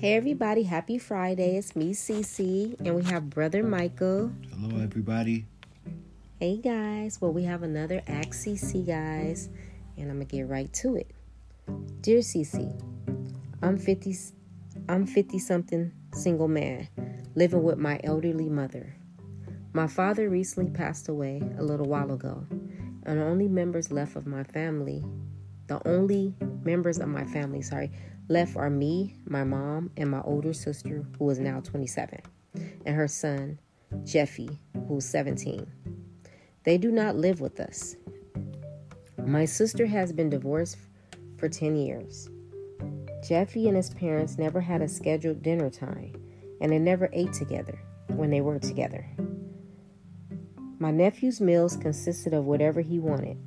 Hey everybody, happy Friday. It's me, Cece, and we have brother Michael. Hello everybody. Hey guys. Well, we have another Ask CC guys, and I'm gonna get right to it. Dear CC, I'm 50 I'm 50 something single man living with my elderly mother. My father recently passed away a little while ago, and the only members left of my family, the only members of my family, sorry, left are me, my mom, and my older sister, who is now 27, and her son, Jeffy, who's 17. They do not live with us. My sister has been divorced for 10 years. Jeffy and his parents never had a scheduled dinner time, and they never ate together when they were together. My nephew's meals consisted of whatever he wanted,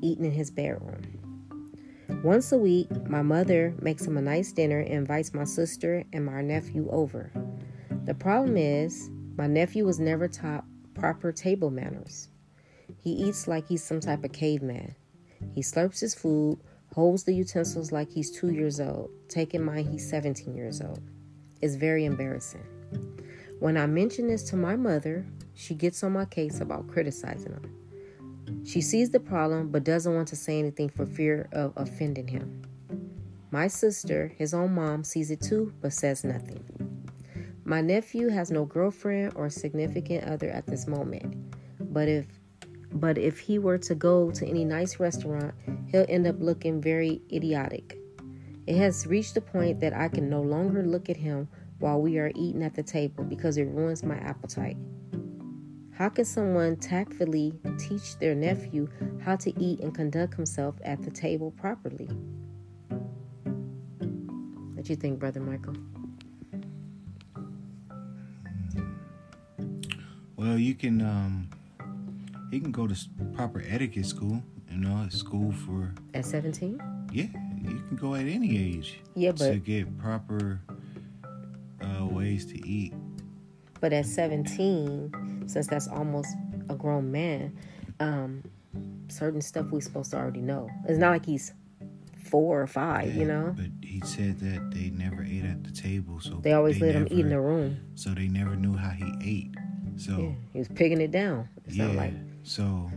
eaten in his bedroom. Once a week, my mother makes him a nice dinner and invites my sister and my nephew over. The problem is, my nephew was never taught proper table manners. He eats like he's some type of caveman. He slurps his food, holds the utensils like he's two years old. Take in mind he's 17 years old. It's very embarrassing. When I mention this to my mother, she gets on my case about criticizing him. She sees the problem but doesn't want to say anything for fear of offending him. My sister, his own mom, sees it too but says nothing. My nephew has no girlfriend or significant other at this moment. But if but if he were to go to any nice restaurant, he'll end up looking very idiotic. It has reached the point that I can no longer look at him while we are eating at the table because it ruins my appetite. How can someone tactfully teach their nephew how to eat and conduct himself at the table properly? What do you think, Brother Michael? Well, you can um, he can go to proper etiquette school. You know, school for at seventeen. Yeah, you can go at any age. Yeah, but to get proper uh, ways to eat. But at seventeen, since that's almost a grown man, um, certain stuff we're supposed to already know. It's not like he's four or five, yeah, you know. But he said that they never ate at the table, so they always they let never, him eat in the room. So they never knew how he ate. So yeah, he was picking it down. It yeah. Like. So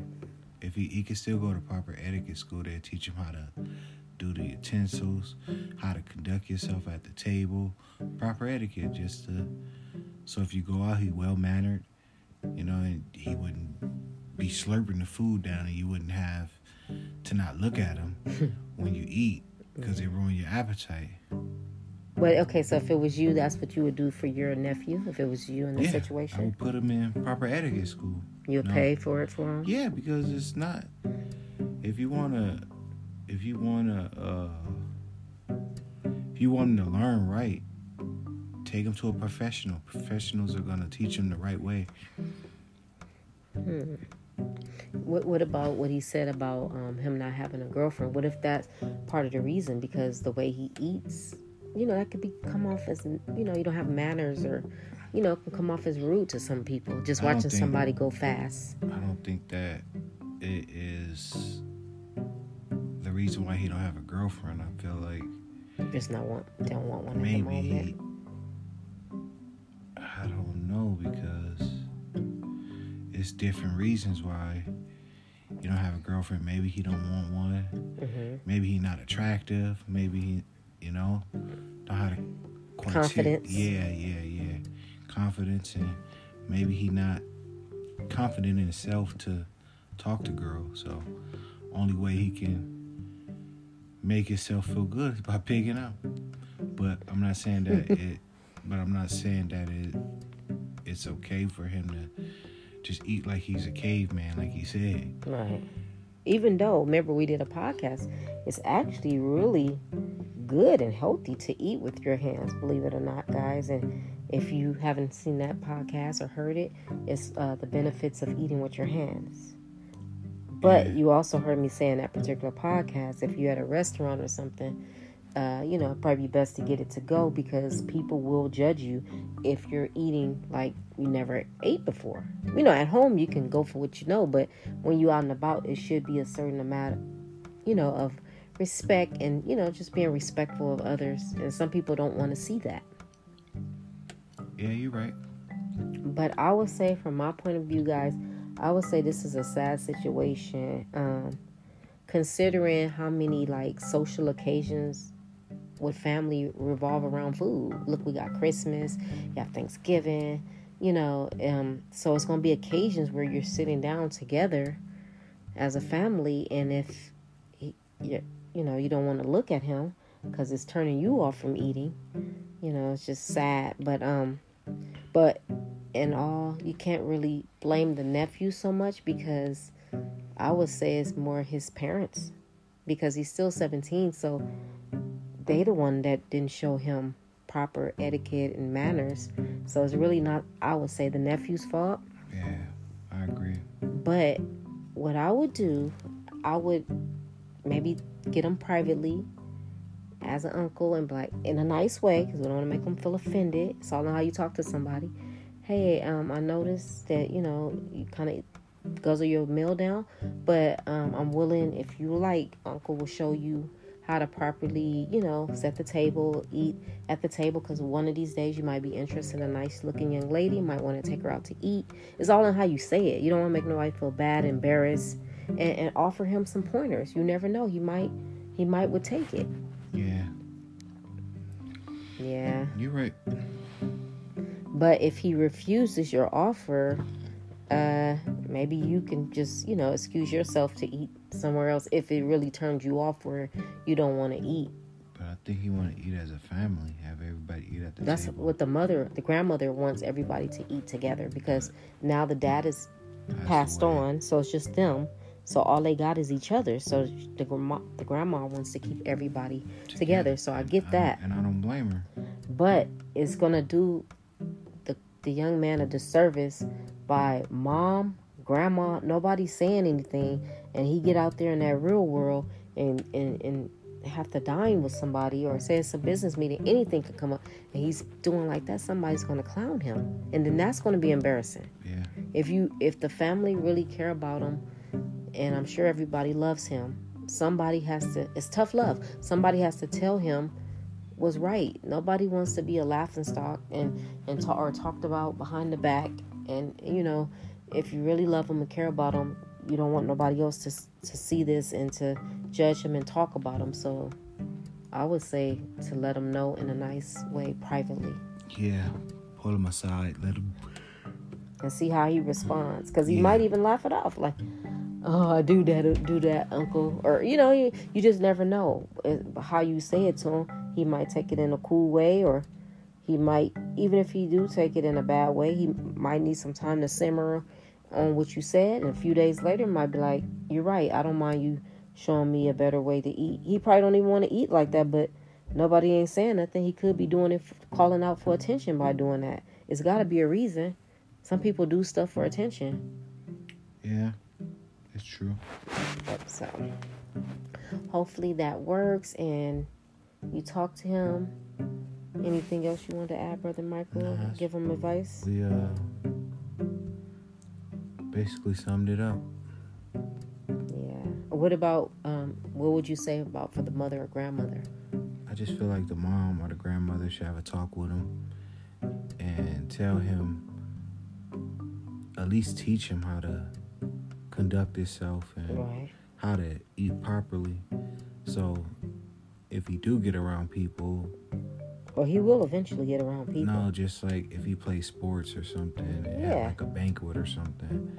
if he he could still go to proper etiquette school, they teach him how to do the utensils, how to conduct yourself at the table, proper etiquette, just to. So if you go out, he well mannered you know, and he wouldn't be slurping the food down, and you wouldn't have to not look at him when you eat because it ruin your appetite. But okay, so if it was you, that's what you would do for your nephew. If it was you in the yeah, situation, I would put him in proper etiquette school. You'll you know? pay for it for him. Yeah, because it's not. If you wanna, if you wanna, uh, if you want him to learn right, Take him to a professional. Professionals are going to teach him the right way. Hmm. What, what about what he said about um, him not having a girlfriend? What if that's part of the reason? Because the way he eats, you know, that could be come off as you know you don't have manners or you know can come off as rude to some people. Just watching somebody go fast. I don't think that it is the reason why he don't have a girlfriend. I feel like just not want don't want one maybe it's different reasons why you don't have a girlfriend. Maybe he don't want one. Mm-hmm. Maybe he not attractive. Maybe he, you know, don't have confidence. Yeah, yeah, yeah. Confidence and maybe he not confident in himself to talk to girls. So only way he can make himself feel good is by picking up. But I'm not saying that it but I'm not saying that it it's okay for him to just eat like he's a caveman, like he said. Right. Even though, remember, we did a podcast, it's actually really good and healthy to eat with your hands, believe it or not, guys. And if you haven't seen that podcast or heard it, it's uh, the benefits of eating with your hands. But yeah. you also heard me say in that particular podcast, if you're at a restaurant or something, uh, you know, probably best to get it to go because people will judge you if you're eating like you never ate before. You know, at home you can go for what you know, but when you're out and about, it should be a certain amount, you know, of respect and you know just being respectful of others and some people don't want to see that Yeah, you're right. but i would say from my point of view guys i would say this is a sad situation um considering how many like social occasions with family revolve around food. Look we got christmas you have thanksgiving you know um so it's gonna be occasions where you're sitting down together as a family and if he, you, you know you don't want to look at him because it's turning you off from eating you know it's just sad. But um but in all you can't really blame the nephew so much because i would say it's more his parents because he's still 17 so they the one that didn't show him proper etiquette and manners so it's really not i would say the nephew's fault Yeah, I agree. but what I would do, I would maybe get him privately as an uncle and like in a nice way because we don't want to make them feel offended. It's all in how you talk to somebody. Hey, um, I noticed that you know you kind of guzzle your meal down, but um, I'm willing if you like, Uncle will show you how to properly, you know, set the table, eat at the table. Because one of these days you might be interested in a nice looking young lady, you might want to take her out to eat. It's all in how you say it. You don't want to make nobody feel bad, embarrassed, and, and offer him some pointers. You never know. He might, he might would take it. Yeah, Yeah. you're right. But if he refuses your offer, uh, maybe you can just, you know, excuse yourself to eat somewhere else if it really turns you off where you don't want to eat. But I think you want to eat as a family. Have everybody eat at the That's table. what the mother, the grandmother wants everybody to eat together because now the dad is passed away. on, so it's just them. So all they got is each other. So the grandma, the grandma wants to keep everybody together. So I get that, and I don't blame her. but it's gonna do the the young man a disservice by mom, grandma, nobody saying anything, and he get out there in that real world and and and have to dine with somebody or say it's a business meeting, anything could come up, and he's doing like that. Somebody's gonna clown him, and then that's gonna be embarrassing Yeah, if you if the family really care about him and i'm sure everybody loves him somebody has to it's tough love somebody has to tell him was right nobody wants to be a laughing stock and and ta- or talked about behind the back and you know if you really love him and care about him you don't want nobody else to to see this and to judge him and talk about him so i would say to let him know in a nice way privately yeah. Pull him aside. Let him. and see how he responds because he Yeah. might even laugh it off like oh i do that uh, do that uncle or you know you, you just never know how you say it to him he might take it in a cool way or he might even if he do take it in a bad way he might need some time to simmer on what you said and a few days later might be like you're right i don't mind you showing me a better way to eat he probably don't even want to eat like that but nobody ain't saying nothing he could be doing it calling out for attention by doing that it's got to be a reason some people do stuff for attention. Yeah, it's true. So hopefully that works and you talk to him. Anything else you want to add, Brother Michael? Nah, Give him advice? We uh basically summed it up. Yeah. What about, um, what would you say about for the mother or grandmother? I just feel like the mom or the grandmother should have a talk with him and tell him, at least teach him how to conduct himself and Right. how to eat properly. So if he do get around people, Well, he will eventually get around people. no, just like if he plays sports or something, Yeah. like a banquet or something,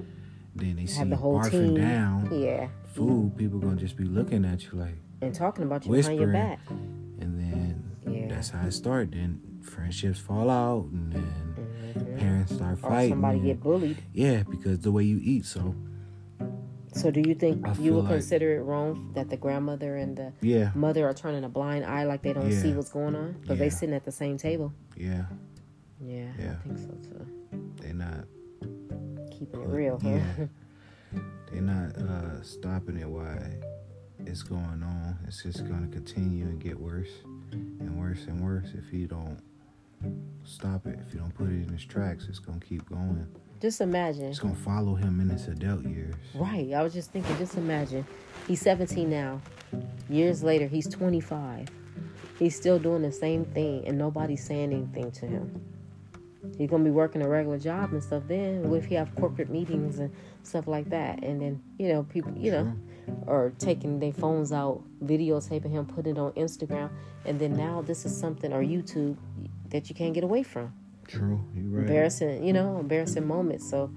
then they see the whole barfing team. down Yeah. food, people gonna just be looking at you like, And talking about you behind your back. and then Yeah. that's how it started. Then friendships fall out, and then Mhm. parents start Or fighting. somebody and- get bullied. yeah, because the way you eat. So So do you think I you would like- consider it wrong that the grandmother and the yeah, mother are turning a blind eye like they don't see what's going on because they Yeah. sitting at the same table yeah, yeah, Yeah. i think so too They're not keeping it real huh yeah. they not uh, stopping it while it's going on. It's just gonna continue and get worse and worse and worse if you don't stop it. If you don't put it in his tracks, it's gonna keep going. just imagine It's gonna follow him in his adult years. right i was just thinking just imagine he's 17 now Years later, he's 25. He's still doing the same thing, and nobody's saying anything to him. He's gonna be working a regular job and stuff. Then, if he have corporate meetings and stuff like that, and then you know people, you know, or taking their phones out, videotaping him, putting it on Instagram, and then now this is something or YouTube that you can't get away from. True, you right. Embarrassing, you know, embarrassing moments. So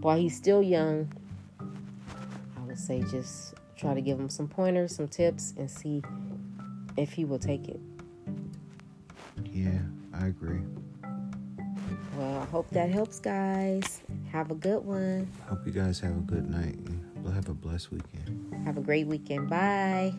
while he's still young, I would say just try to give him some pointers, some tips, and see if he will take it. Yeah, I agree. Well, I hope that helps, guys. Have a good one. Hope you guys have a good night. We'll have a blessed weekend. Have a great weekend. Bye.